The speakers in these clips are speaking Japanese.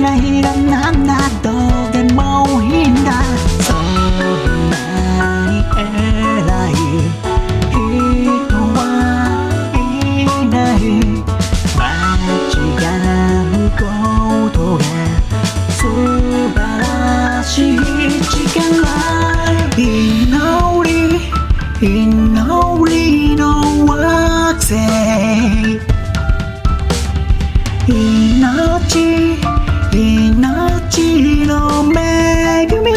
イライラなんだどうでもいいんだ。そんなに偉い人はいない間違うことが素晴らしい力祈り祈りの惑星。命命の恵み。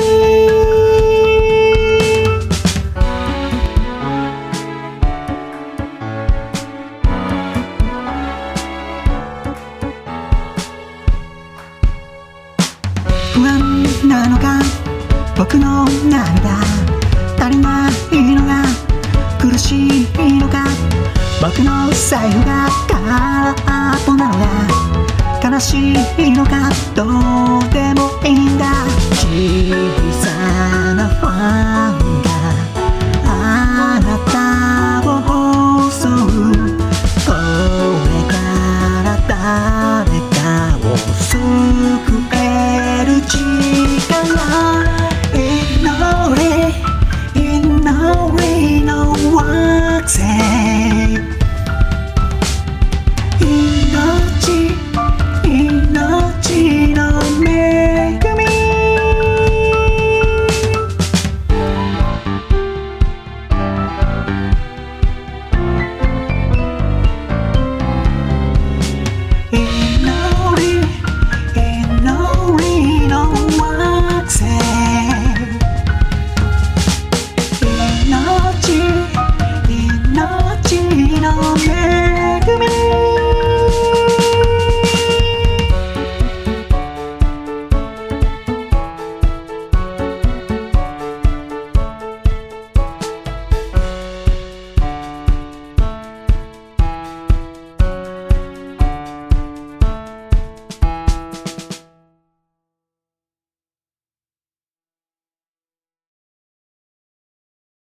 不安なのか僕の涙。足りないのが苦しいのか。僕の財布が空っぽなのが悲しいのかどう